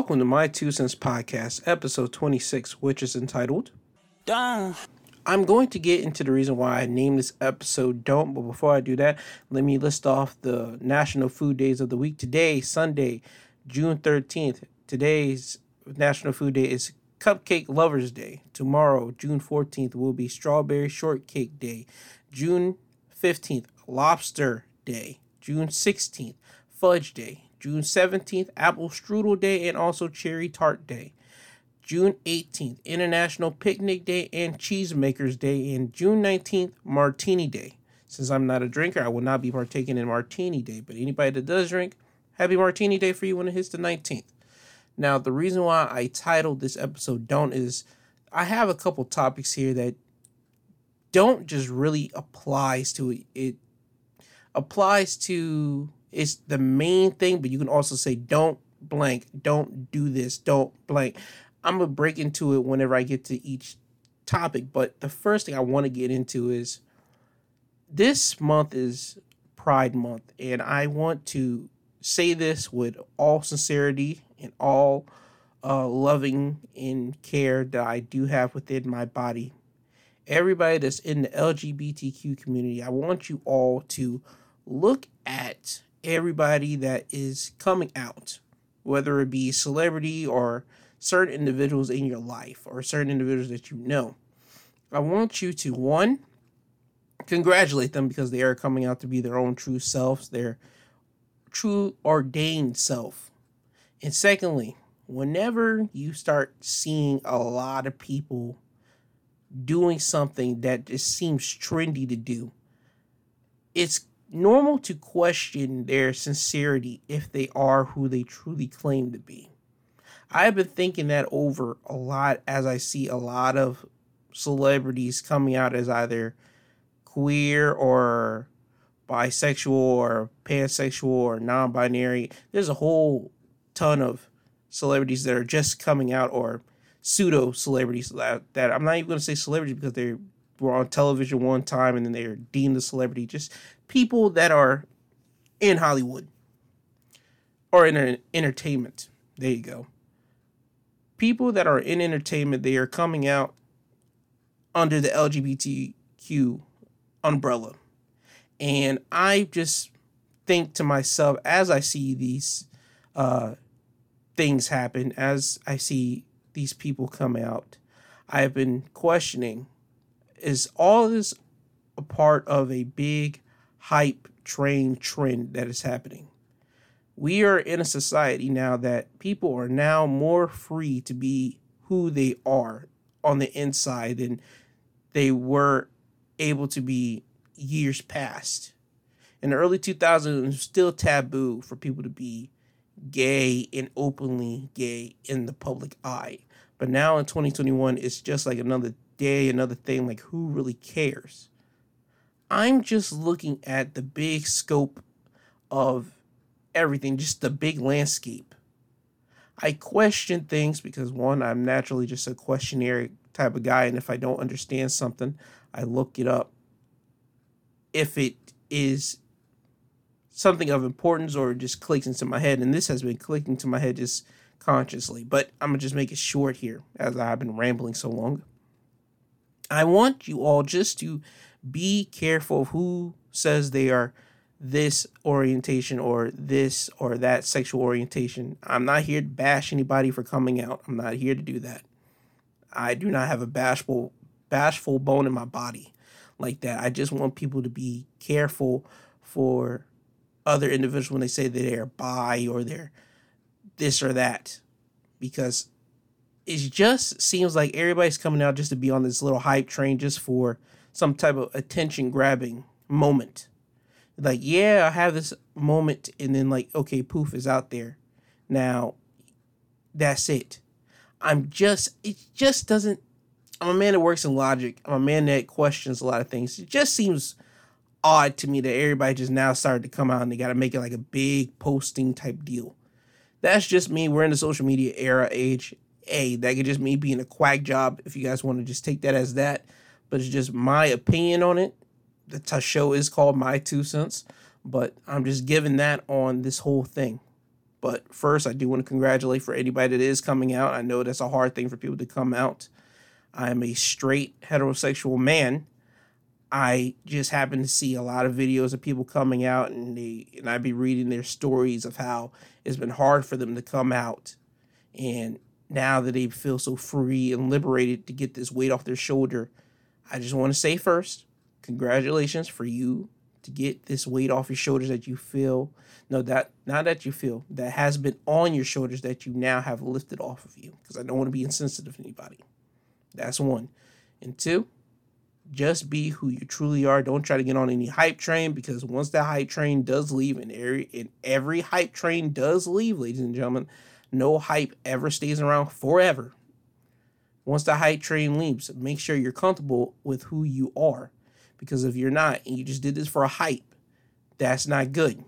Welcome to My Two Cents Podcast, episode 26, which is entitled Done. I'm going to get into the reason why I named this episode Don't, but before I do that, let me list off the national food days of the week. Today, Sunday, June 13th, today's National Food Day is Cupcake Lovers Day. Tomorrow, June 14th, will be Strawberry Shortcake Day. June 15th, Lobster Day. June 16th, Fudge Day. June 17th, Apple Strudel Day, and also Cherry Tart Day. June 18th, International Picnic Day and Cheesemakers Day, and June 19th, Martini Day. Since I'm not a drinker, I will not be partaking in Martini Day, but anybody that does drink, happy Martini Day for you when it hits the 19th. Now, the reason why I titled this episode Don't is I have a couple topics here that don't just really applies to it. It applies to it's the main thing, but you can also say don't blank, don't do this, don't blank. I'm gonna break into it whenever I get to each topic, but the first thing I want to get into is this month is Pride Month, and I want to say this with all sincerity and all uh, loving and care that I do have within my body. Everybody that's in the LGBTQ community, I want you all to look at everybody that is coming out, whether it be celebrity or certain individuals in your life or certain individuals that you know. I want you to one congratulate them because they are coming out to be their own true selves, their true ordained self. And secondly, whenever you start seeing a lot of people doing something that just seems trendy to do, it's normal to question their sincerity if they are who they truly claim to be. I've been thinking that over a lot as I see a lot of celebrities coming out as either queer or bisexual or pansexual or non binary. There's a whole ton of celebrities that are just coming out or pseudo celebrities that, that I'm not even going to say celebrities because they were on television one time and then they are deemed a celebrity. Just people that are in Hollywood or in entertainment. There you go. People that are in entertainment, they are coming out under the LGBTQ umbrella. And I just think to myself as I see these uh, things happen, as I see these people come out, I have been questioning is all this a part of a big hype train trend that is happening? We are in a society now that people are now more free to be who they are on the inside than they were able to be years past. In the early 2000s, it was still taboo for people to be gay and openly gay in the public eye. But now in 2021, it's just like another day, another thing. Like, who really cares? I'm just looking at the big scope of everything, just the big landscape. I question things because one, I'm naturally just a questionnaire type of guy, and if I don't understand something, I look it up. If it is something of importance or just clicks into my head, and this has been clicking to my head just consciously, but I'm gonna just make it short here as I've been rambling so long. I want you all just to be careful of who says they are this orientation or this or that sexual orientation. I'm not here to bash anybody for coming out. I'm not here to do that. I do not have a bashful bashful bone in my body like that. I just want people to be careful for other individuals when they say that they're bi or they're this or that because it just seems like everybody's coming out just to be on this little hype train just for some type of attention grabbing moment. Like, yeah, I have this moment, and then, like, okay, poof is out there. Now, that's it. I'm just, it just doesn't. I'm a man that works in logic. I'm a man that questions a lot of things. It just seems odd to me that everybody just now started to come out and they got to make it like a big posting type deal. That's just me. We're in the social media era age. A that could just me being a quack job. If you guys want to just take that as that, but it's just my opinion on it. The show is called My Two Cents, but I'm just giving that on this whole thing. But first, I do want to congratulate for anybody that is coming out. I know that's a hard thing for people to come out. I'm a straight heterosexual man. I just happen to see a lot of videos of people coming out and they and I'd be reading their stories of how it's been hard for them to come out. And now that they feel so free and liberated to get this weight off their shoulder, I just want to say first, congratulations for you to get this weight off your shoulders that you feel no that not that you feel that has been on your shoulders that you now have lifted off of you because i don't want to be insensitive to anybody. That's one. And two just be who you truly are. Don't try to get on any hype train because once that hype train does leave and every and every hype train does leave ladies and gentlemen no hype ever stays around forever once the hype train leaps, make sure you're comfortable with who you are because if you're not and you just did this for a hype, that's not good.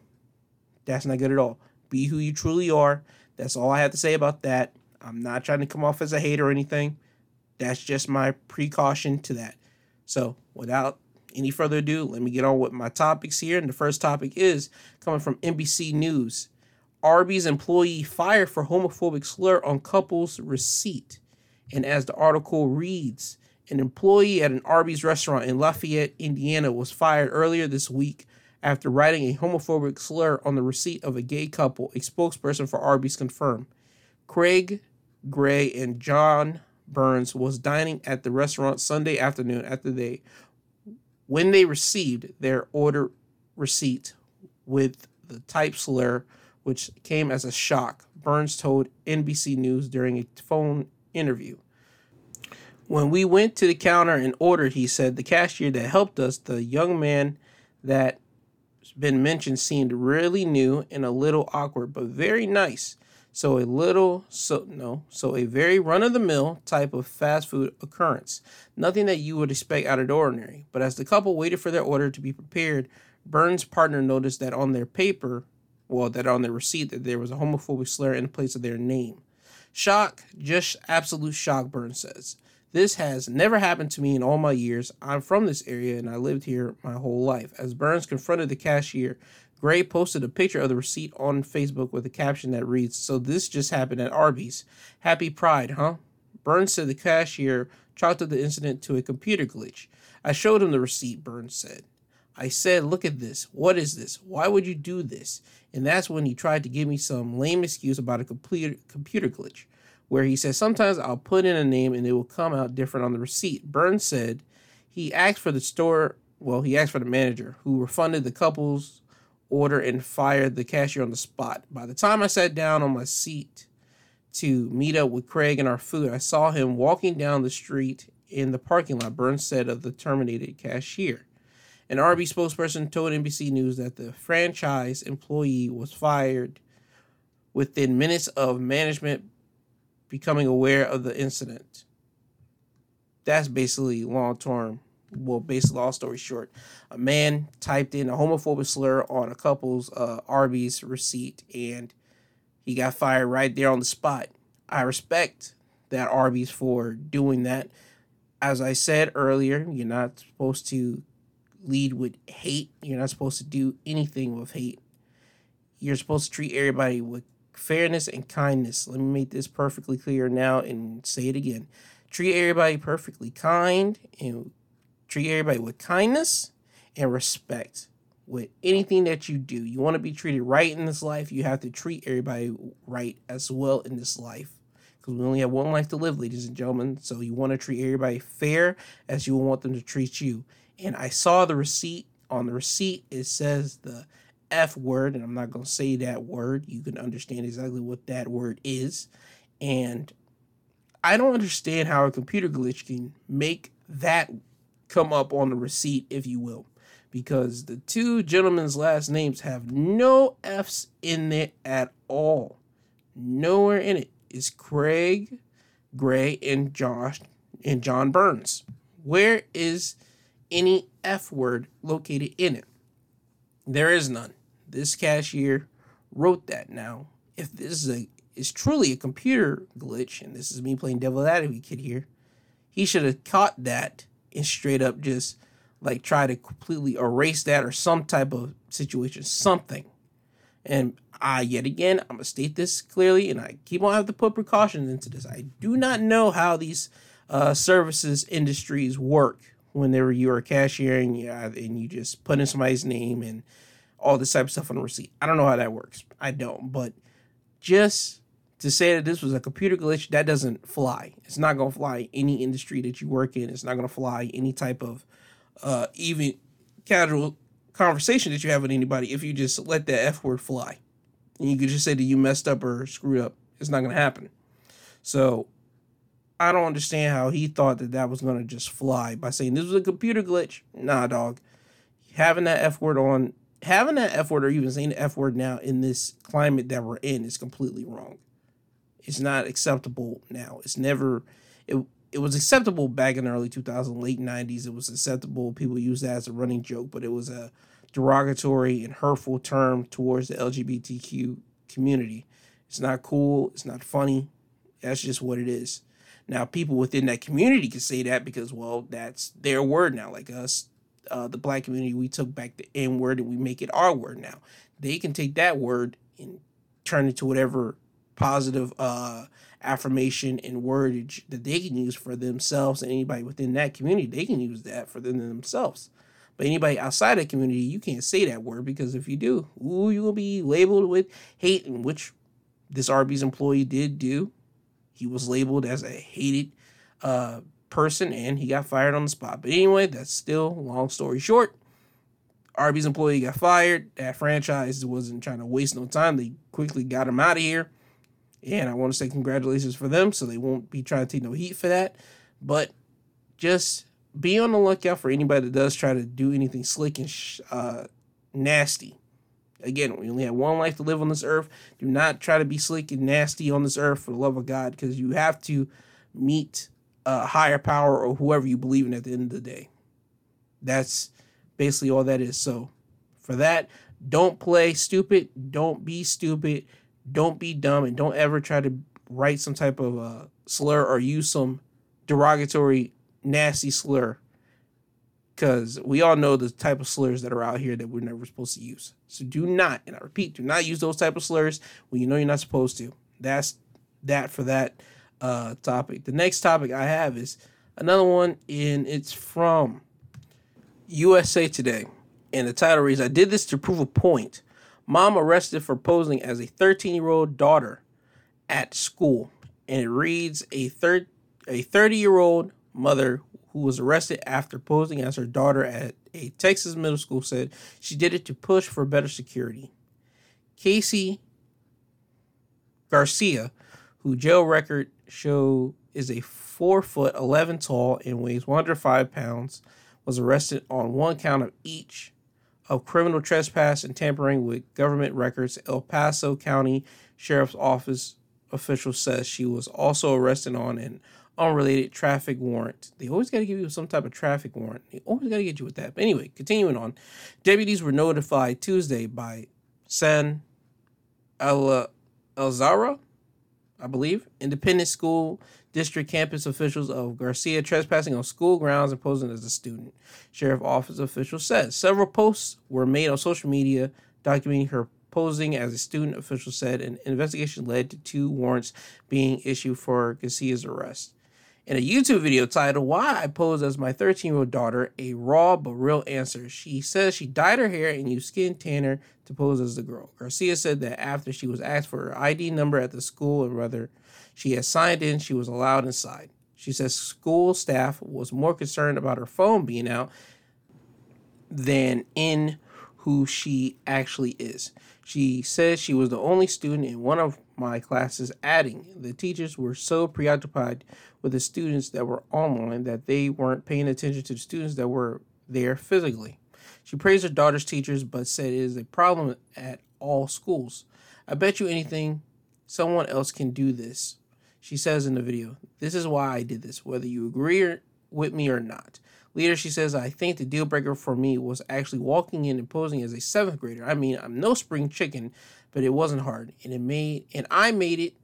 That's not good at all. Be who you truly are. That's all I have to say about that. I'm not trying to come off as a hater or anything. That's just my precaution to that. So, without any further ado, let me get on with my topics here. And the first topic is coming from NBC News. Arby's employee fired for homophobic slur on couple's receipt. And as the article reads, an employee at an Arby's restaurant in Lafayette, Indiana, was fired earlier this week after writing a homophobic slur on the receipt of a gay couple, a spokesperson for Arby's confirmed. Craig Gray and John Burns was dining at the restaurant Sunday afternoon after they when they received their order receipt with the type slur which came as a shock, Burns told NBC News during a phone interview. When we went to the counter and ordered, he said, the cashier that helped us, the young man that's been mentioned seemed really new and a little awkward, but very nice. So a little so no, so a very run of the mill type of fast food occurrence. Nothing that you would expect out of the ordinary. But as the couple waited for their order to be prepared, Burns' partner noticed that on their paper, well, that on their receipt that there was a homophobic slur in place of their name. Shock, just absolute shock, Burns says. This has never happened to me in all my years. I'm from this area and I lived here my whole life. As Burns confronted the cashier, Gray posted a picture of the receipt on Facebook with a caption that reads, So this just happened at Arby's. Happy Pride, huh? Burns said the cashier chalked up the incident to a computer glitch. I showed him the receipt, Burns said. I said, Look at this. What is this? Why would you do this? And that's when he tried to give me some lame excuse about a computer, computer glitch where he says, Sometimes I'll put in a name and it will come out different on the receipt. Burns said he asked for the store, well, he asked for the manager who refunded the couple's order and fired the cashier on the spot. By the time I sat down on my seat to meet up with Craig and our food, I saw him walking down the street in the parking lot, Burns said of the terminated cashier. An Arby's spokesperson told NBC News that the franchise employee was fired within minutes of management becoming aware of the incident. That's basically long term. Well, basically, all story short, a man typed in a homophobic slur on a couple's uh, Arby's receipt, and he got fired right there on the spot. I respect that Arby's for doing that. As I said earlier, you're not supposed to lead with hate. You're not supposed to do anything with hate. You're supposed to treat everybody with fairness and kindness. Let me make this perfectly clear now and say it again. Treat everybody perfectly kind and treat everybody with kindness and respect with anything that you do. You want to be treated right in this life, you have to treat everybody right as well in this life. Because we only have one life to live, ladies and gentlemen. So you want to treat everybody fair as you want them to treat you. And I saw the receipt. On the receipt, it says the F word, and I'm not going to say that word. You can understand exactly what that word is. And I don't understand how a computer glitch can make that come up on the receipt, if you will, because the two gentlemen's last names have no F's in it at all. Nowhere in it is Craig Gray and Josh and John Burns. Where is any F word located in it? There is none. This cashier wrote that. Now, if this is a is truly a computer glitch, and this is me playing devil advocate here, he should have caught that and straight up just like try to completely erase that or some type of situation, something. And I yet again, I'm gonna state this clearly, and I keep on having to put precautions into this. I do not know how these uh, services industries work whenever you are cashiering yeah, and you just put in somebody's name and all this type of stuff on the receipt. I don't know how that works. I don't, but just to say that this was a computer glitch, that doesn't fly. It's not gonna fly any industry that you work in. It's not gonna fly any type of uh, even casual conversation that you have with anybody if you just let that F word fly. And you could just say that you messed up or screwed up. It's not going to happen. So I don't understand how he thought that that was going to just fly by saying this was a computer glitch. Nah, dog. Having that F word on, having that F word or even saying the F word now in this climate that we're in is completely wrong. It's not acceptable now. It's never, it, it was acceptable back in the early 2000s, late 90s. It was acceptable. People used that as a running joke, but it was a derogatory and hurtful term towards the LGBTQ community. It's not cool. It's not funny. That's just what it is. Now, people within that community can say that because, well, that's their word now. Like us, uh, the black community, we took back the N word and we make it our word now. They can take that word and turn it to whatever positive uh, affirmation and wordage that they can use for themselves and anybody within that community they can use that for them themselves but anybody outside the community you can't say that word because if you do ooh, you will be labeled with hate and which this arby's employee did do he was labeled as a hated uh, person and he got fired on the spot. But anyway that's still long story short. Arby's employee got fired. That franchise wasn't trying to waste no time. They quickly got him out of here. And I want to say congratulations for them, so they won't be trying to take no heat for that. But just be on the lookout for anybody that does try to do anything slick and sh- uh, nasty. Again, we only have one life to live on this earth. Do not try to be slick and nasty on this earth for the love of God, because you have to meet a higher power or whoever you believe in at the end of the day. That's basically all that is. So, for that, don't play stupid. Don't be stupid don't be dumb and don't ever try to write some type of uh, slur or use some derogatory, nasty slur. Because we all know the type of slurs that are out here that we're never supposed to use. So do not, and I repeat, do not use those type of slurs when you know you're not supposed to. That's that for that uh, topic. The next topic I have is another one, and it's from USA Today. And the title reads I did this to prove a point. Mom arrested for posing as a 13 year old daughter at school. And it reads a third a 30 year old mother who was arrested after posing as her daughter at a Texas middle school said she did it to push for better security. Casey Garcia, who jail record show is a four foot eleven tall and weighs 105 pounds, was arrested on one count of each of criminal trespass and tampering with government records, El Paso County Sheriff's Office official says she was also arrested on an unrelated traffic warrant. They always got to give you some type of traffic warrant. They always got to get you with that. But anyway, continuing on, deputies were notified Tuesday by San El Elzara, I believe, independent school district campus officials of Garcia trespassing on school grounds and posing as a student. Sheriff office official said several posts were made on social media documenting her posing as a student. Official said an investigation led to two warrants being issued for Garcia's arrest. In a YouTube video titled Why I Pose as My 13 Year Old Daughter, a raw but real answer, she says she dyed her hair and used skin tanner to pose as the girl. Garcia said that after she was asked for her ID number at the school and whether she had signed in, she was allowed inside. She says school staff was more concerned about her phone being out than in who she actually is. She says she was the only student in one of my classes, adding, the teachers were so preoccupied with the students that were online that they weren't paying attention to the students that were there physically. She praised her daughter's teachers, but said it is a problem at all schools. I bet you anything someone else can do this. She says in the video, This is why I did this, whether you agree or, with me or not. Later, she says, I think the deal breaker for me was actually walking in and posing as a seventh grader. I mean, I'm no spring chicken, but it wasn't hard. And it made and I made it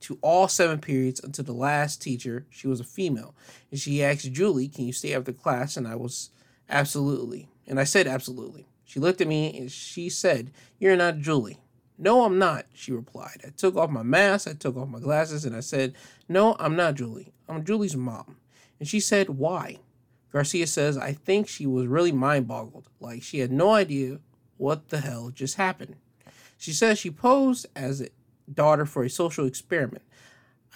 to all seven periods until the last teacher. She was a female. And she asked Julie, Can you stay after class? And I was absolutely. And I said absolutely. She looked at me and she said, You're not Julie. No, I'm not, she replied. I took off my mask, I took off my glasses, and I said, No, I'm not Julie. I'm Julie's mom. And she said, Why? Garcia says, I think she was really mind boggled. Like she had no idea what the hell just happened. She says she posed as daughter for a social experiment.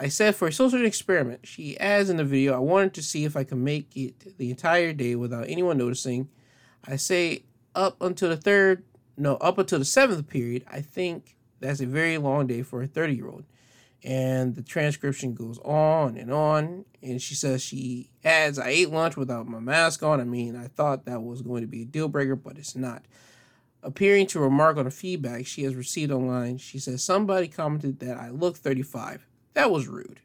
I said for a social experiment, she adds in the video, I wanted to see if I could make it the entire day without anyone noticing. I say up until the third no, up until the seventh period, I think that's a very long day for a 30 year old. And the transcription goes on and on. And she says she adds, I ate lunch without my mask on. I mean, I thought that was going to be a deal breaker, but it's not. Appearing to remark on the feedback she has received online, she says, Somebody commented that I look 35. That was rude.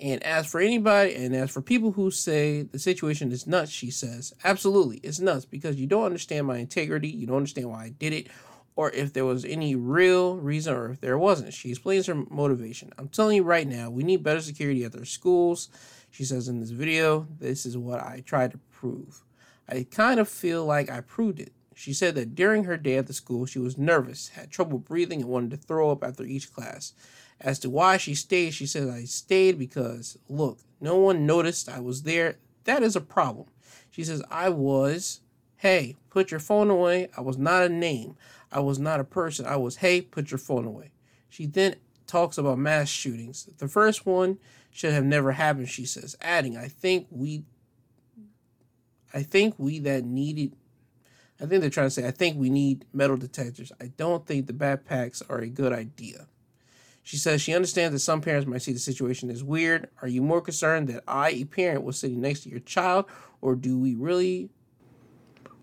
And as for anybody, and as for people who say the situation is nuts, she says, absolutely, it's nuts because you don't understand my integrity. You don't understand why I did it, or if there was any real reason, or if there wasn't. She explains her motivation. I'm telling you right now, we need better security at their schools. She says in this video, this is what I tried to prove. I kind of feel like I proved it. She said that during her day at the school, she was nervous, had trouble breathing, and wanted to throw up after each class. As to why she stayed, she says, I stayed because, look, no one noticed I was there. That is a problem. She says, I was, hey, put your phone away. I was not a name. I was not a person. I was, hey, put your phone away. She then talks about mass shootings. The first one should have never happened, she says, adding, I think we I think we that needed I think they're trying to say I think we need metal detectors. I don't think the backpacks are a good idea. She says she understands that some parents might see the situation as weird. Are you more concerned that I, a parent, was sitting next to your child, or do we really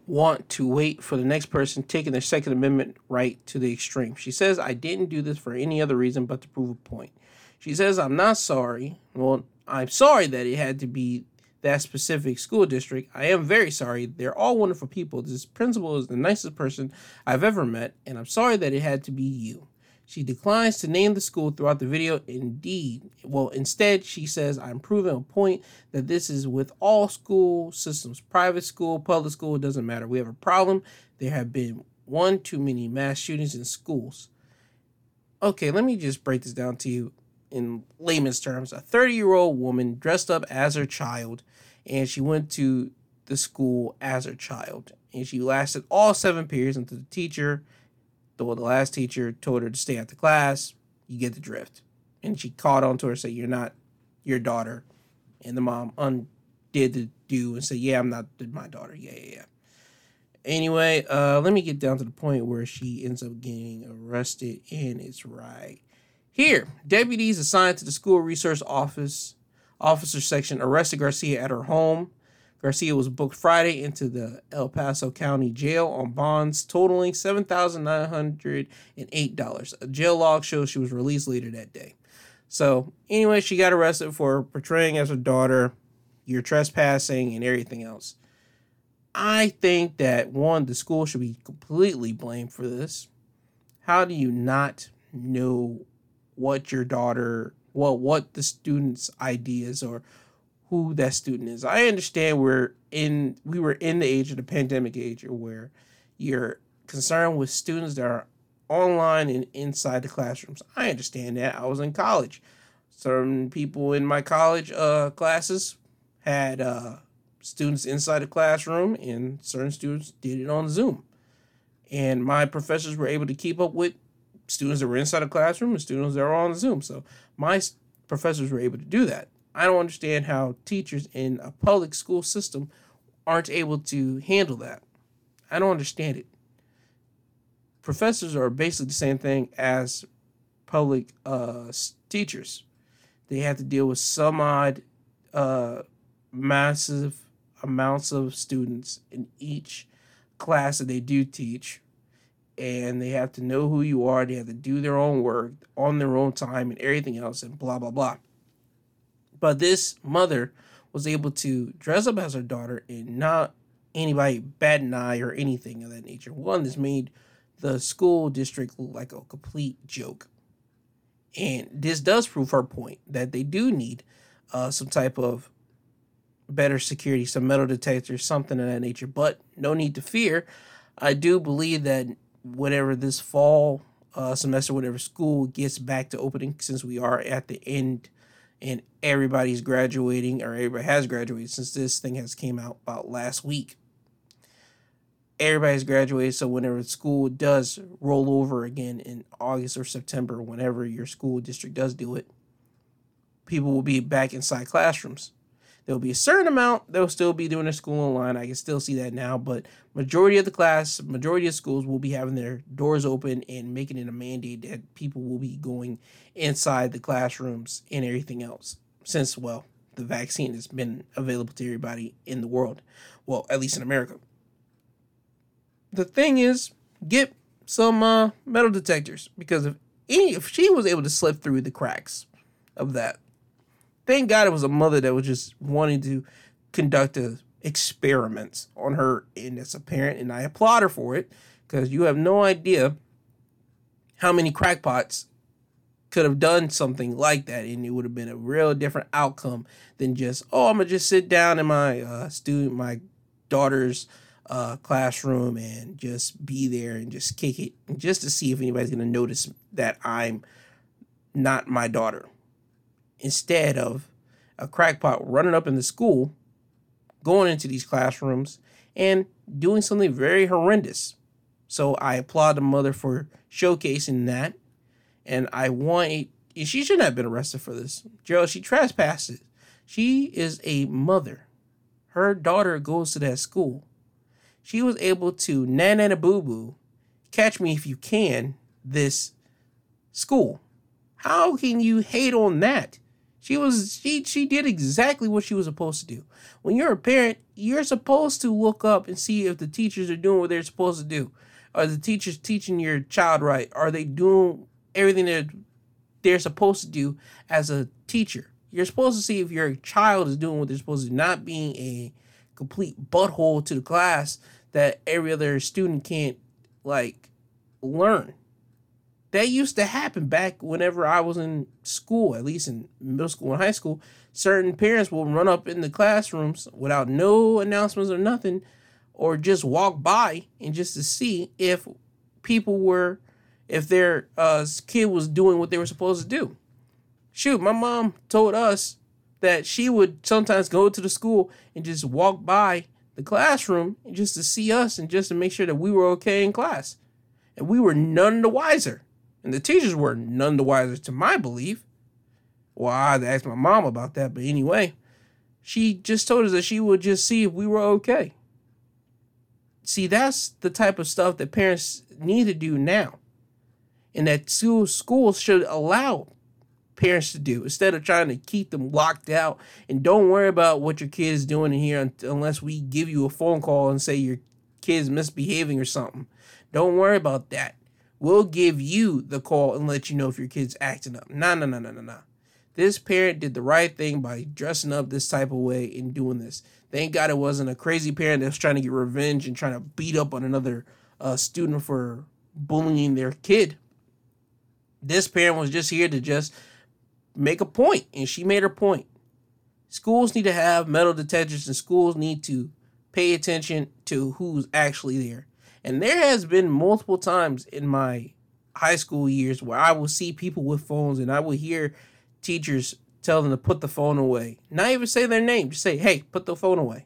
want to wait for the next person taking their Second Amendment right to the extreme? She says, I didn't do this for any other reason but to prove a point. She says, I'm not sorry. Well, I'm sorry that it had to be that specific school district. I am very sorry. They're all wonderful people. This principal is the nicest person I've ever met, and I'm sorry that it had to be you. She declines to name the school throughout the video. Indeed, well, instead, she says, I'm proving a point that this is with all school systems private school, public school, it doesn't matter. We have a problem. There have been one too many mass shootings in schools. Okay, let me just break this down to you in layman's terms. A 30 year old woman dressed up as her child, and she went to the school as her child. And she lasted all seven periods until the teacher the, the last teacher told her to stay after class. You get the drift. And she called on to her, said, You're not your daughter. And the mom undid the do and said, Yeah, I'm not my daughter. Yeah, yeah, yeah. Anyway, uh, let me get down to the point where she ends up getting arrested, and it's right here. Deputies assigned to the school resource office officer section arrested Garcia at her home Garcia was booked Friday into the El Paso County Jail on bonds totaling $7,908. A jail log shows she was released later that day. So, anyway, she got arrested for portraying as her daughter, you're trespassing, and everything else. I think that one, the school should be completely blamed for this. How do you not know what your daughter, well, what the student's ideas or who that student is. I understand we're in we were in the age of the pandemic age or where you're concerned with students that are online and inside the classrooms. I understand that. I was in college. Certain people in my college uh, classes had uh, students inside the classroom, and certain students did it on Zoom. And my professors were able to keep up with students that were inside the classroom and students that were on Zoom. So my professors were able to do that. I don't understand how teachers in a public school system aren't able to handle that. I don't understand it. Professors are basically the same thing as public uh, teachers. They have to deal with some odd, uh, massive amounts of students in each class that they do teach. And they have to know who you are. They have to do their own work on their own time and everything else, and blah, blah, blah. But this mother was able to dress up as her daughter and not anybody bat an eye or anything of that nature. One, this made the school district look like a complete joke. And this does prove her point that they do need uh, some type of better security, some metal detectors, something of that nature. But no need to fear. I do believe that whatever this fall uh, semester, whenever school gets back to opening, since we are at the end and everybody's graduating or everybody has graduated since this thing has came out about last week. Everybody's graduated so whenever school does roll over again in august or september whenever your school district does do it people will be back inside classrooms there'll be a certain amount they'll still be doing their school online. I can still see that now but majority of the class majority of schools will be having their doors open and making it a mandate that people will be going inside the classrooms and everything else since well the vaccine has been available to everybody in the world. Well at least in america. The thing is, get some uh, metal detectors because if any, if she was able to slip through the cracks of that, thank God it was a mother that was just wanting to conduct a experiments on her and as a parent, and I applaud her for it because you have no idea how many crackpots could have done something like that, and it would have been a real different outcome than just oh I'm gonna just sit down in my uh, student my daughter's uh, classroom and just be there and just kick it just to see if anybody's to notice that I'm not my daughter. Instead of a crackpot running up in the school, going into these classrooms and doing something very horrendous. So I applaud the mother for showcasing that. And I want, she shouldn't have been arrested for this. Gerald, she trespasses. She is a mother. Her daughter goes to that school she was able to nana boo boo, catch me if you can, this school. How can you hate on that? She was she she did exactly what she was supposed to do. When you're a parent, you're supposed to look up and see if the teachers are doing what they're supposed to do. Are the teachers teaching your child right? Are they doing everything that they're supposed to do as a teacher? You're supposed to see if your child is doing what they're supposed to do, not being a complete butthole to the class that every other student can't like learn. That used to happen back whenever I was in school, at least in middle school and high school. Certain parents will run up in the classrooms without no announcements or nothing, or just walk by and just to see if people were, if their uh, kid was doing what they were supposed to do. Shoot, my mom told us that she would sometimes go to the school and just walk by the classroom just to see us and just to make sure that we were okay in class. And we were none the wiser. And the teachers were none the wiser to my belief. Well, I had to ask my mom about that, but anyway, she just told us that she would just see if we were okay. See, that's the type of stuff that parents need to do now. And that schools should allow parents to do instead of trying to keep them locked out and don't worry about what your kid is doing in here unless we give you a phone call and say your kid's misbehaving or something. Don't worry about that. We'll give you the call and let you know if your kid's acting up. No, no, no, no, no, no. This parent did the right thing by dressing up this type of way and doing this. Thank God it wasn't a crazy parent that was trying to get revenge and trying to beat up on another uh, student for bullying their kid. This parent was just here to just make a point, and she made her point. Schools need to have metal detectors, and schools need to pay attention to who's actually there. And there has been multiple times in my high school years where I will see people with phones, and I will hear teachers tell them to put the phone away. Not even say their name, just say, "Hey, put the phone away."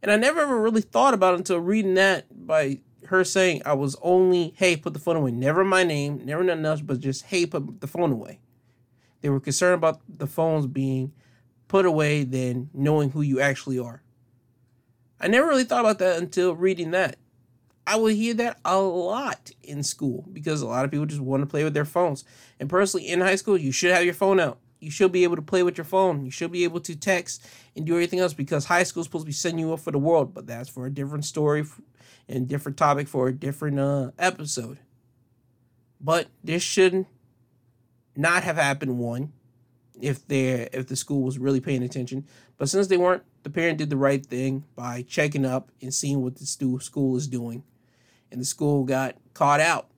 And I never ever really thought about it until reading that by her saying I was only, "Hey, put the phone away." Never my name, never nothing else, but just, "Hey, put the phone away." They were concerned about the phones being put away than knowing who you actually are. I never really thought about that until reading that. I would hear that a lot in school because a lot of people just want to play with their phones. And personally, in high school, you should have your phone out. You should be able to play with your phone. You should be able to text and do everything else because high school is supposed to be setting you up for the world. But that's for a different story and different topic for a different uh, episode. But this shouldn't not have happened one if they if the school was really paying attention. But since they weren't, the parent did the right thing by checking up and seeing what the school is doing, and the school got caught out.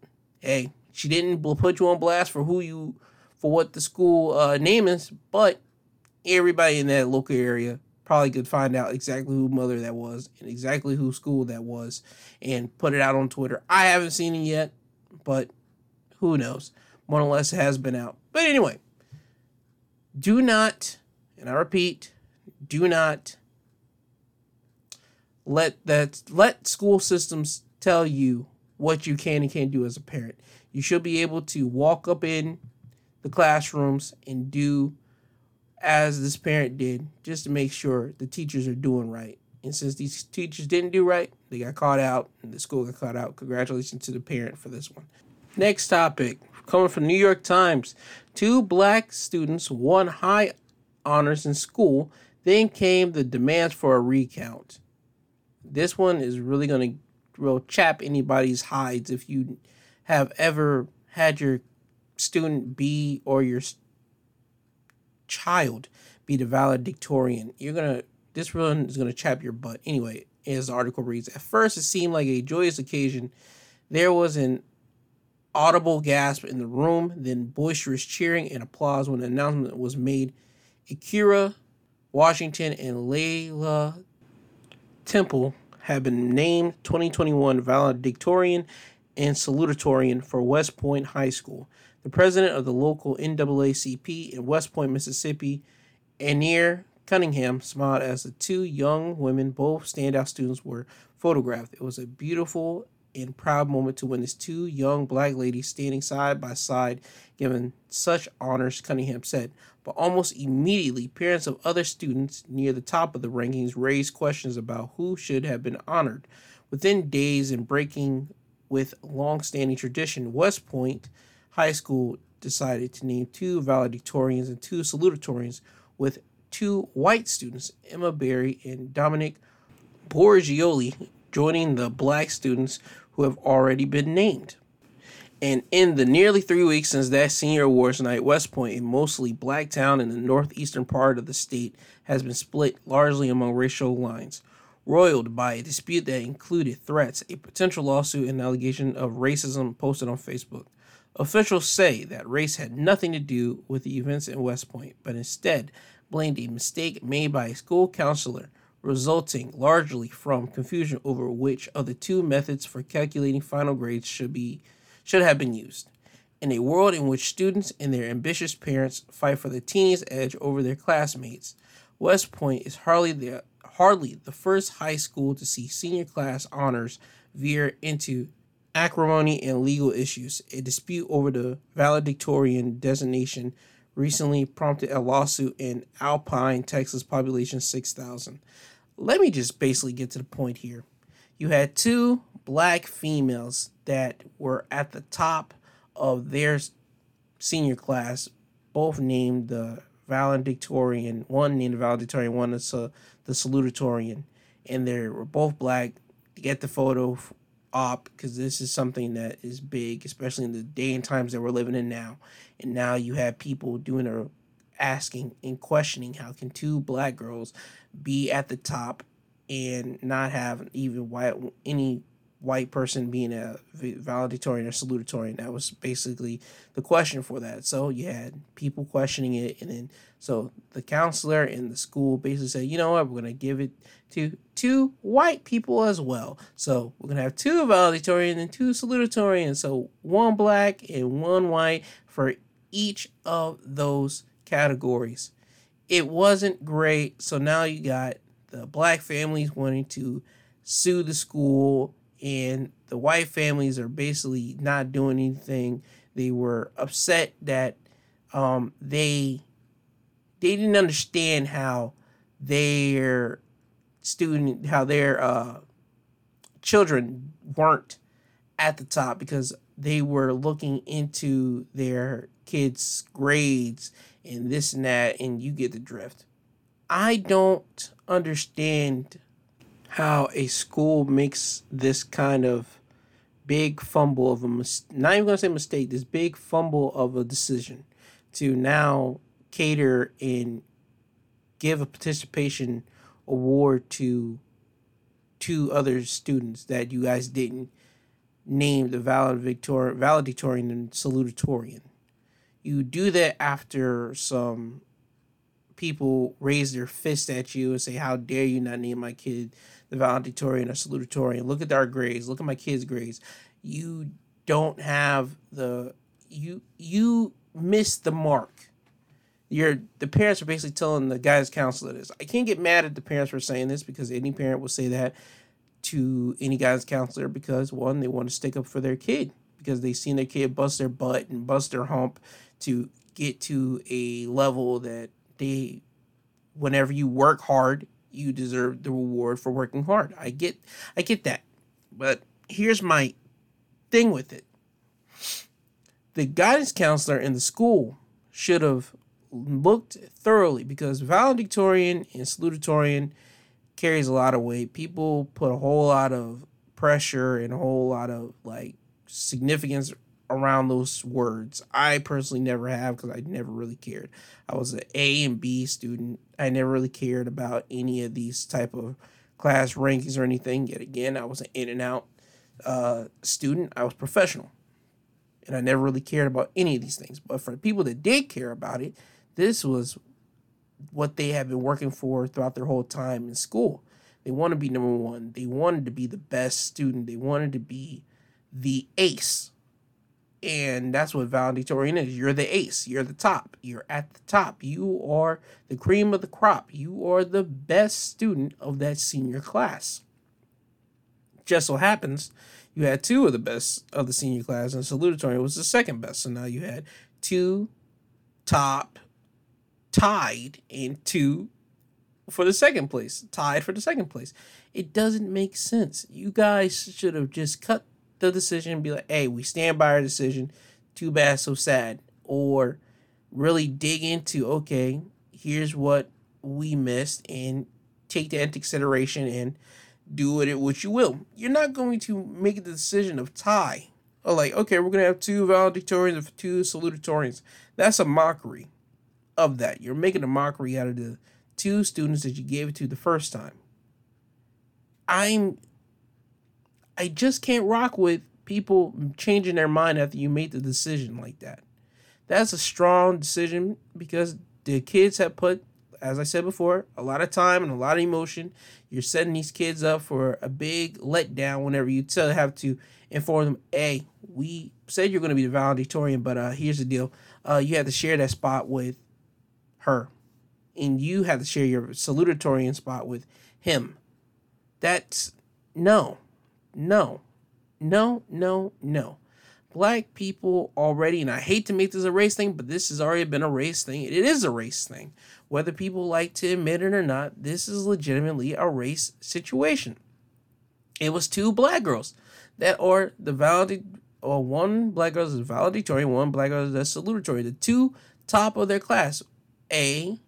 Hey, she didn't put you on blast for who you for what the school uh, name is, but everybody in that local area probably could find out exactly who mother that was and exactly who school that was and put it out on Twitter. I haven't seen it yet, but who knows? More or less, it has been out. But anyway, do not, and I repeat, do not let that let school systems tell you what you can and can't do as a parent. You should be able to walk up in the classrooms and do as this parent did, just to make sure the teachers are doing right. And since these teachers didn't do right, they got caught out and the school got caught out. Congratulations to the parent for this one. Next topic coming from New York Times. Two black students won high honors in school, then came the demands for a recount. This one is really going to real chap anybody's hides if you have ever had your student be or your child be the valedictorian. You're to this one is to chap your butt. Anyway, as the article reads, at first it seemed like a joyous occasion. There was an audible gasp in the room, then boisterous cheering and applause when the announcement was made. Akira Washington and Layla Temple have been named 2021 valedictorian and salutatorian for West Point High School. The president of the local NAACP in West Point, Mississippi, Anir Cunningham, smiled as the two young women, both standout students, were photographed. It was a beautiful and proud moment to witness two young black ladies standing side by side, given such honors, Cunningham said. But almost immediately, parents of other students near the top of the rankings raised questions about who should have been honored. Within days and breaking with long-standing tradition, West Point High School decided to name two valedictorians and two salutatorians with two white students, Emma Berry and Dominic Borgioli, joining the black students who have already been named. And in the nearly three weeks since that senior awards night, West Point, a mostly black town in the northeastern part of the state, has been split largely among racial lines, roiled by a dispute that included threats, a potential lawsuit, and allegation of racism posted on Facebook. Officials say that race had nothing to do with the events in West Point, but instead blamed a mistake made by a school counselor resulting largely from confusion over which of the two methods for calculating final grades should be should have been used. In a world in which students and their ambitious parents fight for the teenie's edge over their classmates, West Point is hardly the hardly the first high school to see senior class honors veer into acrimony and legal issues. A dispute over the valedictorian designation recently prompted a lawsuit in Alpine, Texas, population 6,000 let me just basically get to the point here. You had two black females that were at the top of their senior class, both named the valedictorian, one named the valedictorian, one is the salutatorian, and they were both black. To get the photo op, because this is something that is big, especially in the day and times that we're living in now. And now you have people doing a asking and questioning how can two black girls be at the top and not have even white any white person being a valedictorian or salutatorian. That was basically the question for that. So you had people questioning it, and then so the counselor in the school basically said, you know what, we're gonna give it to two white people as well. So we're gonna have two valedictorian and two salutatorian. So one black and one white for each of those categories. It wasn't great. So now you got the black families wanting to sue the school, and the white families are basically not doing anything. They were upset that um, they they didn't understand how their student how their uh, children weren't at the top because they were looking into their kids' grades and this and that, and you get the drift. I don't understand how a school makes this kind of big fumble of a mis- not even gonna say mistake, this big fumble of a decision to now cater and give a participation award to two other students that you guys didn't name the valedictorian, valedictorian and salutatorian. You do that after some people raise their fist at you and say, How dare you not name my kid the valedictorian or salutatorian? Look at our grades. Look at my kid's grades. You don't have the you you miss the mark. You're the parents are basically telling the guidance counselor this. I can't get mad at the parents for saying this because any parent will say that to any guidance counselor because one, they want to stick up for their kid because they've seen their kid bust their butt and bust their hump to get to a level that they whenever you work hard, you deserve the reward for working hard. I get I get that. But here's my thing with it. The guidance counselor in the school should have looked thoroughly because valedictorian and salutatorian carries a lot of weight. People put a whole lot of pressure and a whole lot of like significance around those words. I personally never have because I never really cared. I was an A and B student. I never really cared about any of these type of class rankings or anything. Yet again, I was an in and out uh, student. I was professional, and I never really cared about any of these things. But for the people that did care about it, this was what they have been working for throughout their whole time in school. They want to be number one. They wanted to be the best student. They wanted to be the ace and that's what valedictorian is. You're the ace. You're the top. You're at the top. You are the cream of the crop. You are the best student of that senior class. Just so happens you had two of the best of the senior class, and salutatorian was the second best. So now you had two top tied and two for the second place, tied for the second place. It doesn't make sense. You guys should have just cut the decision be like, hey, we stand by our decision. Too bad, so sad. Or really dig into, okay, here's what we missed and take that into consideration and do it what you will. You're not going to make the decision of tie. Or like, okay, we're gonna have two valedictorians and two salutatorians. That's a mockery of that. You're making a mockery out of the two students that you gave it to the first time. I'm I just can't rock with people changing their mind after you made the decision like that. That's a strong decision because the kids have put, as I said before, a lot of time and a lot of emotion. You're setting these kids up for a big letdown whenever you tell have to inform them, hey, we said you're going to be the valedictorian, but uh, here's the deal. Uh, you have to share that spot with her. And you have to share your salutatorian spot with him. That's no no, no, no, no. Black people already, and I hate to make this a race thing, but this has already been a race thing. It is a race thing. Whether people like to admit it or not, this is legitimately a race situation. It was two black girls that are the valid, or one black girl is valedictorian, one black girl is salutatory. The two top of their class, A,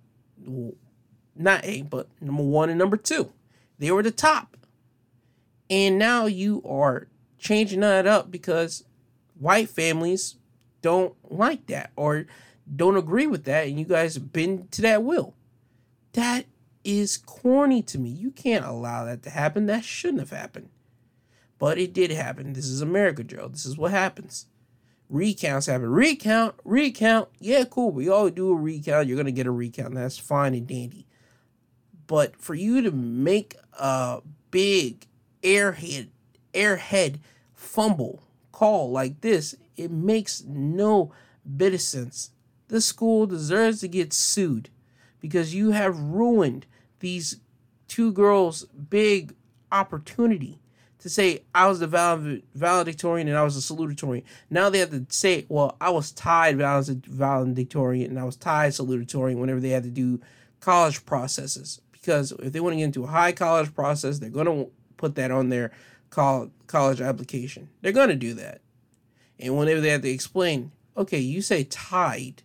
not A, but number one and number two. They were the top. And now you are changing that up because white families don't like that or don't agree with that and you guys bend to that will. That is corny to me. You can't allow that to happen. That shouldn't have happened. But it did happen. This is America, Joe. This is what happens. Recounts happen. Recount, recount. Yeah, cool. We all do a recount. You're going to get a recount. That's fine and dandy. But for you to make a big airhead airhead fumble call like this, it makes no bit of sense. The school deserves to get sued because you have ruined these two girls' big opportunity to say I was the valedictorian and I was the salutatorian. Now they have to say, well, I was tied valedictorian and I was tied salutatorian whenever they had to do college processes. Because if they want to get into a high college process, they're going to put that on their college application. They're going to do that. And whenever they have to explain, okay, you say tied,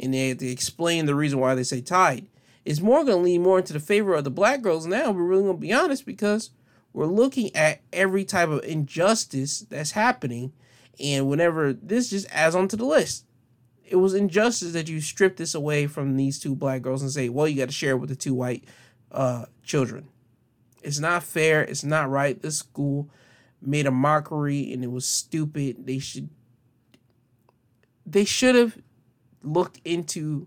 and they have to explain the reason why they say tied, it's more going to lean more into the favor of the black girls now. We're really going to be honest because we're looking at every type of injustice that's happening. And whenever this just adds onto the list, it was injustice that you stripped this away from these two black girls and say, well, you got to share it with the two white uh, children. It's not fair. It's not right. This school made a mockery and it was stupid. They should they should have looked into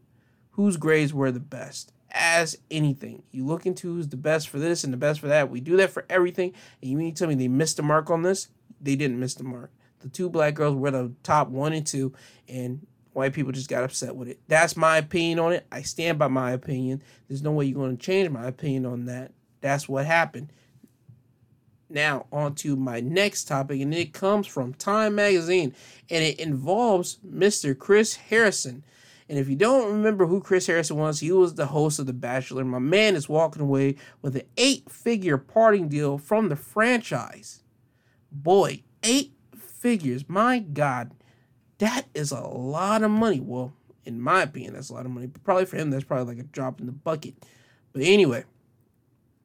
whose grades were the best as anything. You look into who's the best for this and the best for that. We do that for everything. And you mean to tell me they missed the mark on this? They didn't miss the mark. The two black girls were the top one and two, and white people just got upset with it. That's my opinion on it. I stand by my opinion. There's no way you're going to change my opinion on that. That's what happened. Now, on to my next topic, and it comes from Time Magazine, and it involves Mr. Chris Harrison. And if you don't remember who Chris Harrison was, he was the host of The Bachelor. My man is walking away with an eight figure parting deal from the franchise. Boy, eight figures. My God, that is a lot of money. Well, in my opinion, that's a lot of money. But probably for him, that's probably like a drop in the bucket. But anyway,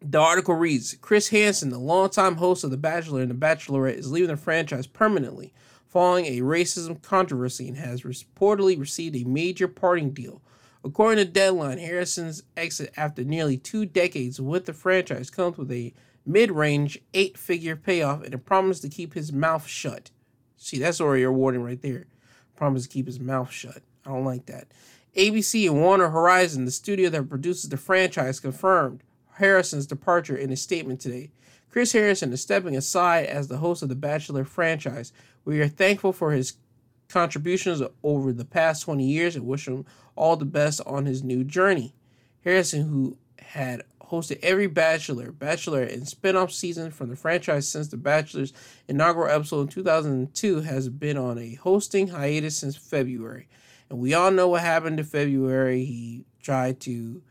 the article reads Chris Hansen, the longtime host of The Bachelor and The Bachelorette, is leaving the franchise permanently following a racism controversy and has reportedly received a major parting deal. According to Deadline, Harrison's exit after nearly two decades with the franchise comes with a mid range eight figure payoff and a promise to keep his mouth shut. See, that's already a warning right there. Promise to keep his mouth shut. I don't like that. ABC and Warner Horizon, the studio that produces the franchise, confirmed Harrison's departure in a statement today. Chris Harrison is stepping aside as the host of the Bachelor franchise. We are thankful for his contributions over the past 20 years and wish him all the best on his new journey. Harrison, who had hosted every Bachelor, Bachelor, and spin-off season from the franchise since The Bachelor's inaugural episode in 2002, has been on a hosting hiatus since February. And we all know what happened in February. He tried to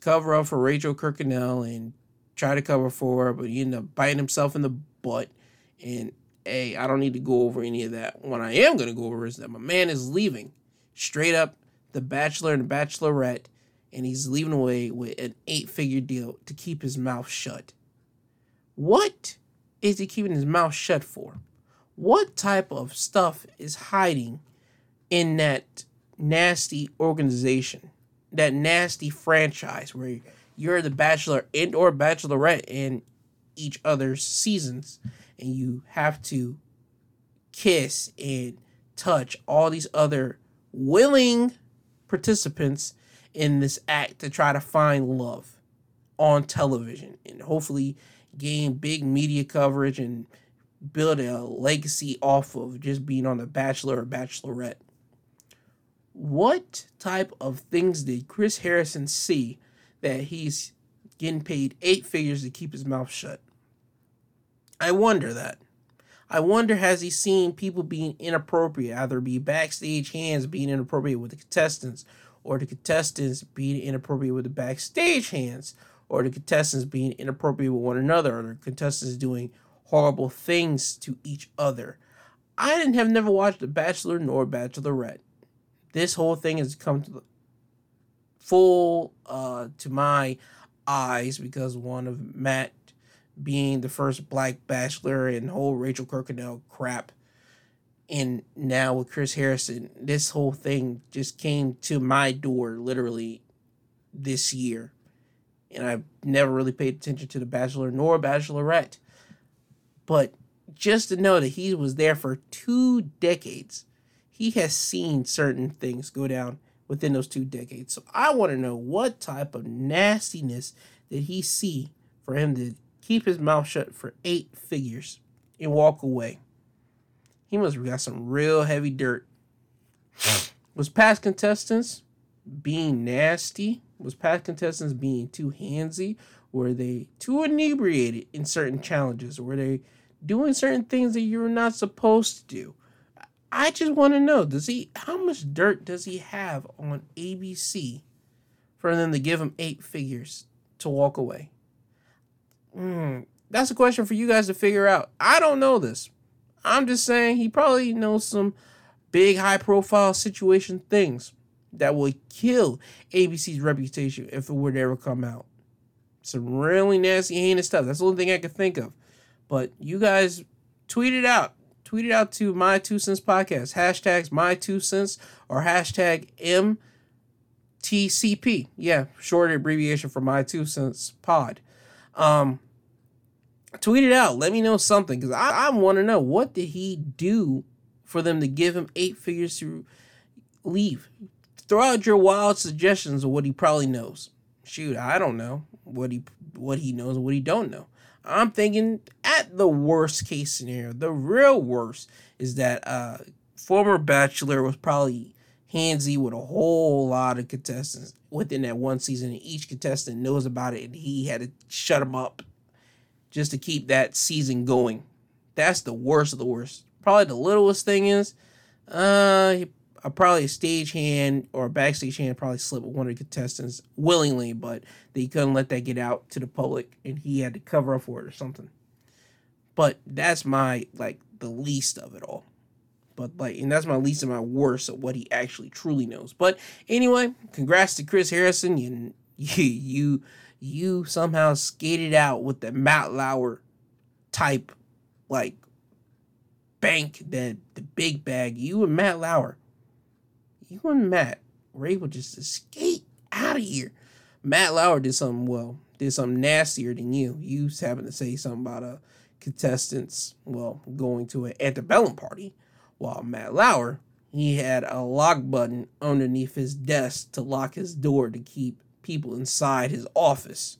cover up for Rachel Kirkconnell and try to cover for her, but he ended up biting himself in the butt. And hey, I don't need to go over any of that. What I am going to go over is that my man is leaving straight up The Bachelor and The Bachelorette and he's leaving away with an eight figure deal to keep his mouth shut. What is he keeping his mouth shut for? What type of stuff is hiding in that nasty organization, that nasty franchise where you're the bachelor and or bachelorette in each other's seasons and you have to kiss and touch all these other willing participants in this act to try to find love on television and hopefully gain big media coverage and build a legacy off of just being on The Bachelor or Bachelorette. What type of things did Chris Harrison see that he's getting paid eight figures to keep his mouth shut? I wonder that. I wonder has he seen people being inappropriate, either be backstage hands being inappropriate with the contestants or the contestants being inappropriate with the backstage hands, or the contestants being inappropriate with one another, or the contestants doing horrible things to each other. I didn't have never watched The Bachelor nor Bachelorette. This whole thing has come to full uh, to my eyes because one of Matt being the first black bachelor and whole Rachel Kirkconnell crap and now with Chris Harrison, this whole thing just came to my door literally this year. And I've never really paid attention to The Bachelor nor Bachelorette. But just to know that he was there for two decades, he has seen certain things go down within those two decades. So I want to know what type of nastiness did he see for him to keep his mouth shut for eight figures and walk away. He must have got some real heavy dirt. Was past contestants being nasty? Was past contestants being too handsy? Were they too inebriated in certain challenges? Were they doing certain things that you're not supposed to do? I just want to know does he how much dirt does he have on ABC for them to give him eight figures to walk away? Mm, that's a question for you guys to figure out. I don't know this. I'm just saying he probably knows some big high profile situation things that would kill ABC's reputation if it were to ever come out. Some really nasty, heinous stuff. That's the only thing I could think of. But you guys tweet it out. Tweet it out to My Two Cents Podcast. Hashtags My Two Cents or hashtag MTCP. Yeah, short abbreviation for My Two Cents Pod. Um, tweet it out. Let me know something because I, I want to know what did he do for them to give him eight figures to leave. Throw out your wild suggestions of what he probably knows. Shoot, I don't know what he what he knows and what he don't know. I'm thinking at the worst case scenario, the real worst is that uh former bachelor was probably handsy with a whole lot of contestants within that one season, and each contestant knows about it, and he had to shut him up just to keep that season going. That's the worst of the worst. Probably the littlest thing is, uh, a, probably a stagehand or a backstage hand probably slipped with one of the contestants willingly, but they couldn't let that get out to the public, and he had to cover up for it or something. But that's my like the least of it all. But like, and that's my least of my worst of what he actually truly knows. But anyway, congrats to Chris Harrison. You you you, you somehow skated out with the Matt Lauer type like bank, that the big bag. You and Matt Lauer, you and Matt were able to just skate out of here. Matt Lauer did something well, did something nastier than you. You happened to say something about a contestants, well, going to an antebellum party, while Matt Lauer, he had a lock button underneath his desk to lock his door to keep people inside his office.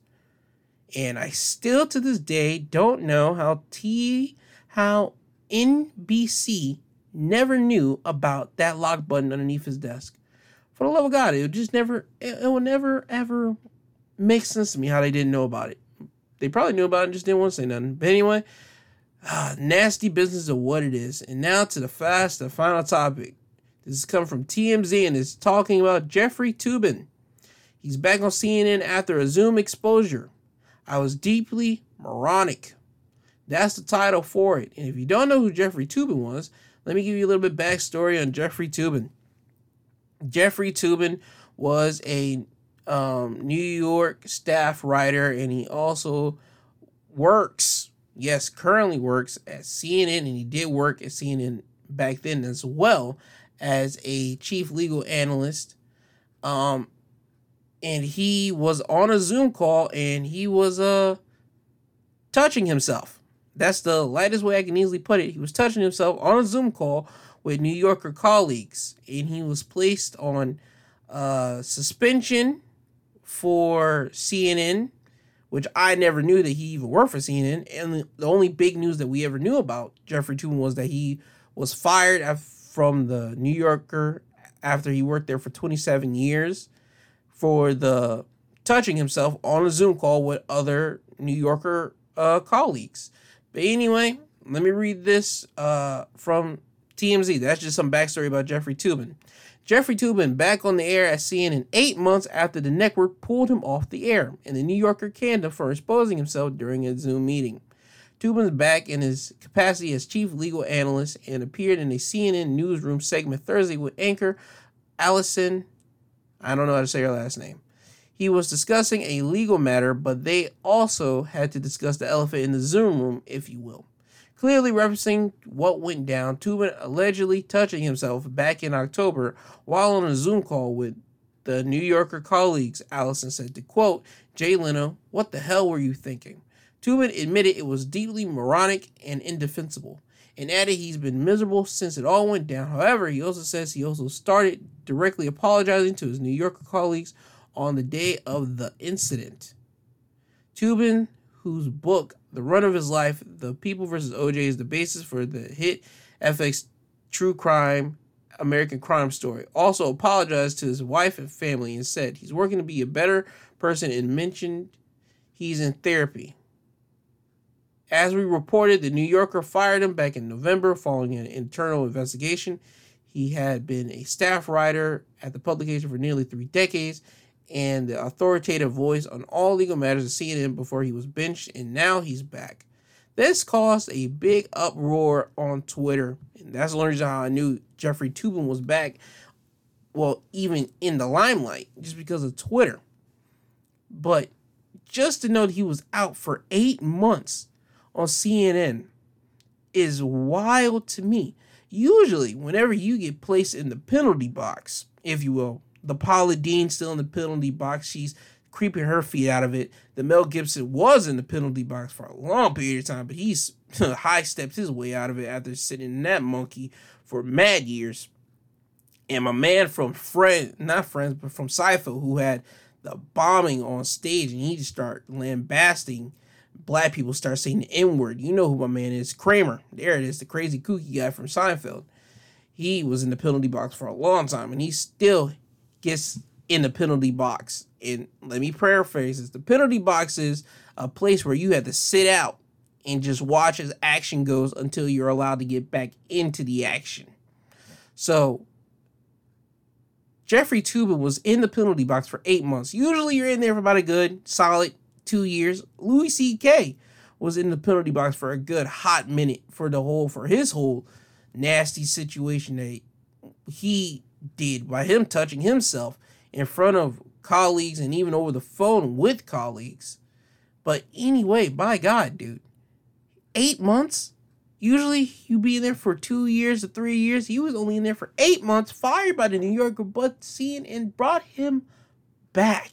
And I still to this day don't know how T how NBC never knew about that lock button underneath his desk. For the love of God, it just never, it, it will never ever make sense to me how they didn't know about it. They probably knew about it and just didn't want to say nothing. But anyway, ah, nasty business of what it is. And now to the fast, the final topic. This is coming from TMZ and it's talking about Jeffrey Toobin. He's back on CNN after a Zoom exposure. I was deeply moronic. That's the title for it. And if you don't know who Jeffrey Toobin was, let me give you a little bit backstory on Jeffrey Toobin. Jeffrey Toobin was a um, New York staff writer, and he also works, yes, currently works at CNN, and he did work at CNN back then as well as a chief legal analyst. Um, and he was on a Zoom call, and he was uh touching himself. That's the lightest way I can easily put it. He was touching himself on a Zoom call with New Yorker colleagues, and he was placed on uh, suspension for CNN, which I never knew that he even worked for CNN. And the only big news that we ever knew about Jeffrey Toobin was that he was fired from the New Yorker after he worked there for 27 years for the touching himself on a Zoom call with other New Yorker uh, colleagues. But anyway, let me read this uh, from TMZ. That's just some backstory about Jeffrey Toobin. Jeffrey Toobin back on the air at CNN eight months after the network pulled him off the air, and the New Yorker him for exposing himself during a Zoom meeting. Toobin's back in his capacity as chief legal analyst and appeared in a CNN newsroom segment Thursday with anchor Allison. I don't know how to say her last name. He was discussing a legal matter, but they also had to discuss the elephant in the Zoom room, if you will. Clearly referencing what went down, Toobin allegedly touching himself back in October while on a Zoom call with the New Yorker colleagues, Allison said to quote, Jay Leno, what the hell were you thinking? Toobin admitted it was deeply moronic and indefensible, and added he's been miserable since it all went down. However, he also says he also started directly apologizing to his New Yorker colleagues on the day of the incident. Toobin, whose book, The Run of His Life, The People vs. OJ, is the basis for the hit FX true crime American crime story, also apologized to his wife and family and said he's working to be a better person and mentioned he's in therapy. As we reported, the New Yorker fired him back in November following an internal investigation. He had been a staff writer at the publication for nearly three decades and the authoritative voice on all legal matters of CNN before he was benched, and now he's back. This caused a big uproar on Twitter, and that's the only reason how I knew Jeffrey Toobin was back. Well, even in the limelight, just because of Twitter. But just to know that he was out for eight months on CNN, is wild to me. Usually, whenever you get placed in the penalty box, if you will, the Paula Deen still in the penalty box. She's creeping her feet out of it. The Mel Gibson was in the penalty box for a long period of time, but he's high steps his way out of it after sitting in that monkey for mad years. And my man from Friend, not Friends, but from Seinfeld, who had the bombing on stage, and he just start lambasting black people, start saying the N word. You know who my man is, Kramer. There it is, the crazy kooky guy from Seinfeld. He was in the penalty box for a long time, and he still gets in the penalty box. And let me paraphrase this: the penalty box is a place where you have to sit out and just watch as action goes until you're allowed to get back into the action. So Jeffrey Toobin was in the penalty box for eight months. Usually you're in there for about a good, solid two years. Louis C.K. was in the penalty box for a good hot minute for the whole for his whole nasty situation that he did by him touching himself in front of colleagues and even over the phone with colleagues. But anyway, by God, dude, eight months? Usually you be in there for two years to three years. He was only in there for eight months, fired by the New Yorker, but CNN brought him back.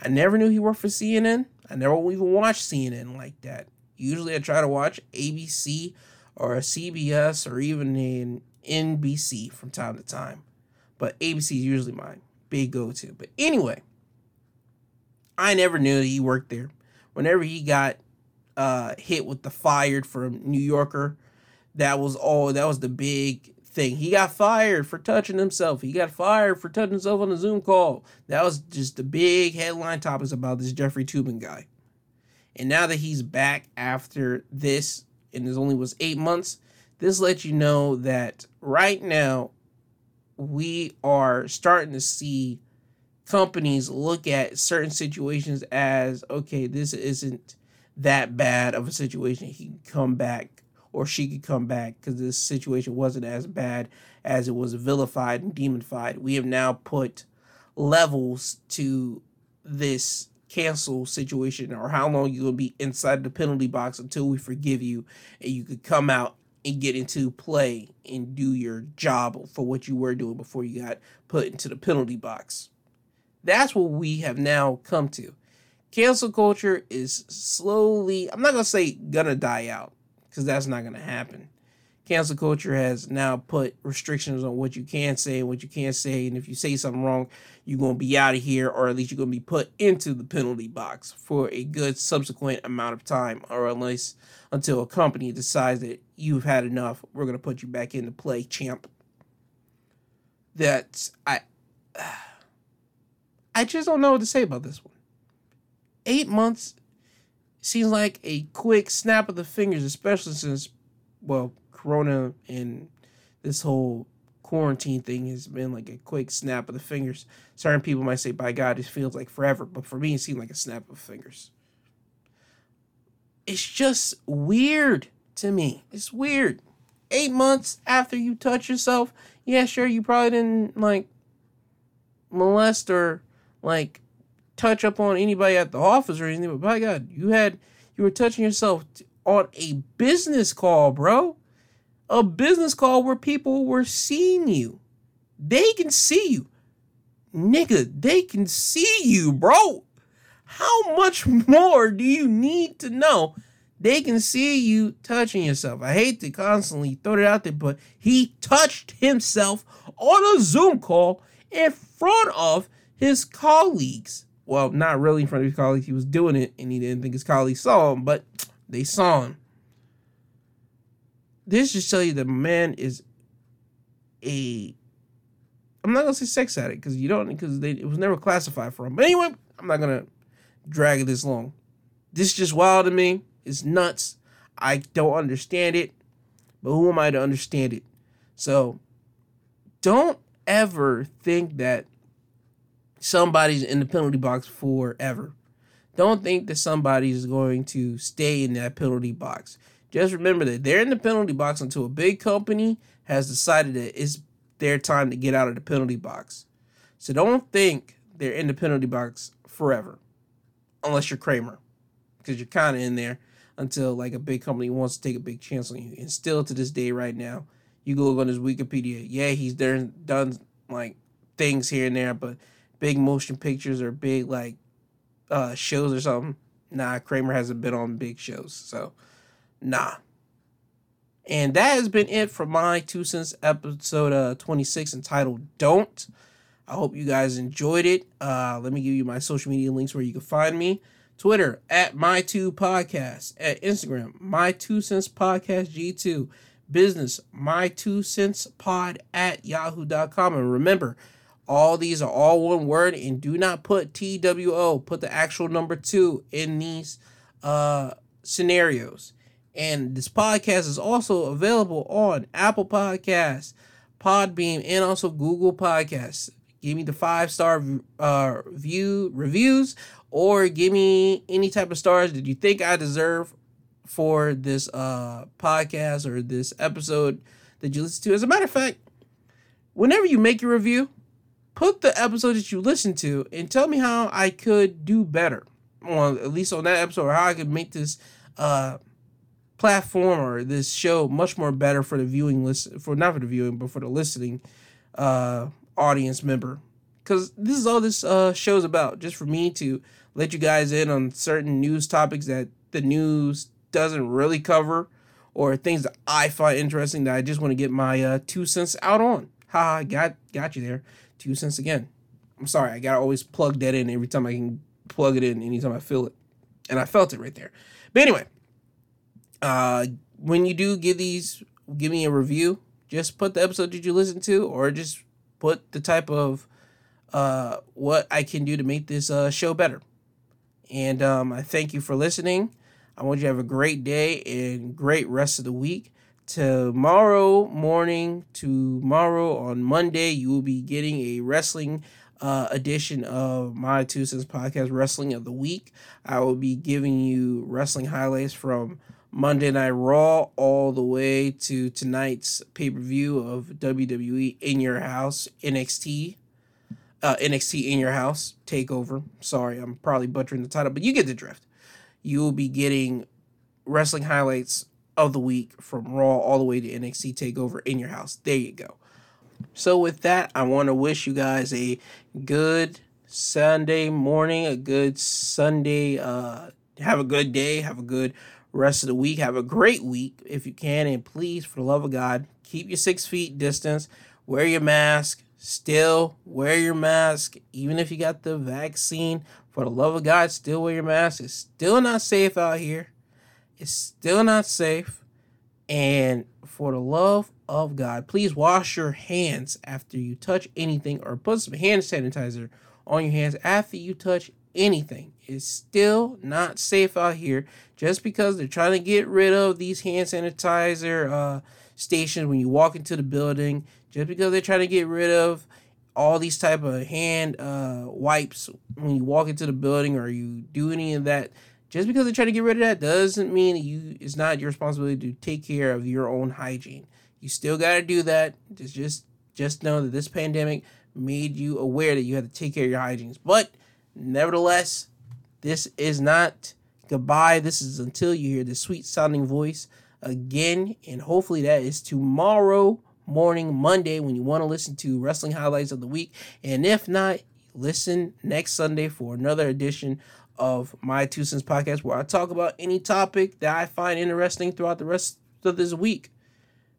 I never knew he worked for CNN. I never even watched CNN like that. Usually I try to watch ABC or CBS or even in NBC from time to time. But ABC is usually my big go to. But anyway, I never knew that he worked there. Whenever he got uh, hit with the fired from New Yorker, that was all. That was the big thing. He got fired for touching himself. He got fired for touching himself on a Zoom call. That was just the big headline topics about this Jeffrey Toobin guy. And now that he's back after this, and it only was eight months, this lets you know that right now we are starting to see companies look at certain situations as okay, this isn't that bad of a situation. He can come back or she could come back because this situation wasn't as bad as it was vilified and demonified. We have now put levels to this cancel situation or how long going to be inside the penalty box until we forgive you and you could come out and get into play and do your job for what you were doing before you got put into the penalty box. That's what we have now come to. Cancel culture is slowly, I'm not going to say gonna die out because that's not going to happen. Cancel culture has now put restrictions on what you can say and what you can't say. And if you say something wrong, you're going to be out of here, or at least you're going to be put into the penalty box for a good subsequent amount of time, or unless until a company decides that you've had enough. We're to put you back into play, champ. That's, I. I just don't know what to say about this one. Eight months seems like a quick snap of the fingers, especially since, well, Corona and this whole quarantine thing has been like a quick snap of the fingers. Certain people might say, by God, it feels like forever, but for me, it seemed like a snap of fingers. It's just weird to me. It's weird. Eight months after you touch yourself, yeah, sure, you probably didn't like molest or like touch up on anybody at the office or anything, but by God, you had you were touching yourself on a business call, bro. A business call where people were seeing you. They can see you. Nigga, they can see you, bro. How much more do you need to know? They can see you touching yourself. I hate to constantly throw it out there, but he touched himself on a Zoom call in front of his colleagues well, not really in front of his colleagues. He was doing it and he didn't think his colleagues saw him, but they saw him. This just tell you that man is a I'm not gonna say sex addict because you don't because they it was never classified for him. But anyway, I'm not gonna drag it this long. This is just wild to me. It's nuts. I don't understand it, but who am I to understand it? So don't ever think that somebody's in the penalty box forever. Don't think that somebody is going to stay in that penalty box. Just remember that they're in the penalty box until a big company has decided that it's their time to get out of the penalty box. So don't think they're in the penalty box forever, unless you're Kramer, because you're kind of in there until like a big company wants to take a big chance on you. And still to this day, right now, you go look on his Wikipedia. Yeah, he's there done like things here and there, but big motion pictures or big like uh shows or something. Nah, Kramer hasn't been on big shows, so nah. And that has been it for my two cents episode uh 26 entitled Don't. I hope you guys enjoyed it. Uh let me give you my social media links where you can find me. Twitter at my two podcast, at Instagram, my two cents podcast G2, business, my two cents pod at yahoo.com. And remember, all these are all one word and do not put TWO, put the actual number two in these uh scenarios. And this podcast is also available on Apple Podcasts, Podbean, and also Google Podcasts. Give me the five star uh, view reviews or give me any type of stars that you think I deserve for this uh, podcast or this episode that you listen to. As a matter of fact, whenever you make your review, put the episode that you listen to and tell me how I could do better. Well, at least on that episode, or how I could make this uh, platform or this show much more better for the viewing list for not for the viewing, but for the listening uh, audience member. Because this is all this uh, show's about, just for me to let you guys in on certain news topics that the news doesn't really cover or things that I find interesting that I just want to get my uh, two cents out on. Ha, got got you there. Two cents again. I'm sorry, I gotta always plug that in every time I can plug it in, anytime I feel it. And I felt it right there. But anyway, uh, when you do give these, give me a review. Just put the episode that you listen to, or just put the type of uh, what I can do to make this uh, show better. And um, I thank you for listening. I want you to have a great day and great rest of the week. Tomorrow morning, tomorrow on Monday, you will be getting a wrestling uh, edition of my Two Cents Podcast, Wrestling of the Week. I will be giving you wrestling highlights from Monday Night Raw all the way to tonight's pay per view of WWE In Your House NXT uh, NXT in your house takeover. Sorry, I'm probably butchering the title, but you get the drift. You will be getting wrestling highlights of the week from Raw all the way to NXT takeover in your house. There you go. So with that, I want to wish you guys a good Sunday morning, a good Sunday. Uh, have a good day. Have a good rest of the week. Have a great week if you can, and please, for the love of God, keep your six feet distance. Wear your mask still wear your mask. Even if you got the vaccine for the love of god still wear your mask. It's still not safe out here. It's still not safe. And for the love of god please wash your hands after you touch anything or put some hand sanitizer on your hands after you touch anything. It's still not safe out here. Just because they're trying to get rid of these hand sanitizer uh, stations when you walk into the building just because they're trying to get rid of all these type of hand uh, wipes when you walk into the building or you do any of that just because they're trying to get rid of that doesn't mean you it's not your responsibility to take care of your own hygiene. You still got to do that. Just just just know that this pandemic made you aware that you had to take care of your hygiene. But nevertheless this is not goodbye. This is until you hear the sweet sounding voice again and hopefully that is tomorrow morning, Monday, when you want to listen to wrestling highlights of the week. And if not, listen next Sunday for another edition of my Two Cents podcast where I talk about any topic that I find interesting throughout the rest of this week.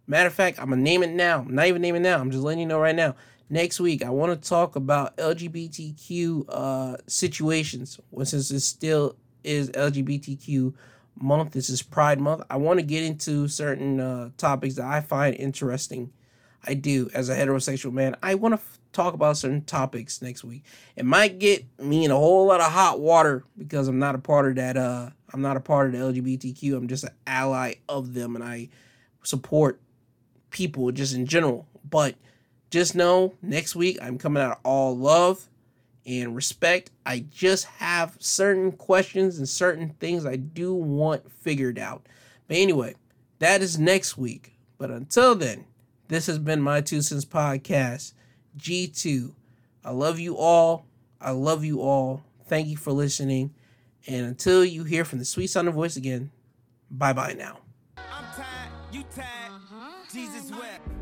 Matter of fact, I'm gonna name it now. I'm not even naming now. I'm just letting you know right now. Next week, I want to talk about LGBTQ uh, situations. Well, since it still is LGBTQ month, this is Pride Month. I want to get into certain uh, topics that I find interesting I do as a heterosexual man. I want to f- talk about certain topics next week. It might get me in a whole lot of hot water because I'm not a part of that. Uh, I'm not a part of the LGBTQ. I'm just an ally of them, and I support people just in general. But just know next week I'm coming out of all love and respect. I just have certain questions and certain things I do want figured out. But anyway, that is next week. But until then, this has been my Two Cents Podcast, G2. I love you all. I love you all. Thank you for listening. And until you hear from the sweet sound of voice again, Bye bye now. I'm tired, you tired. Uh-huh. Jesus wept.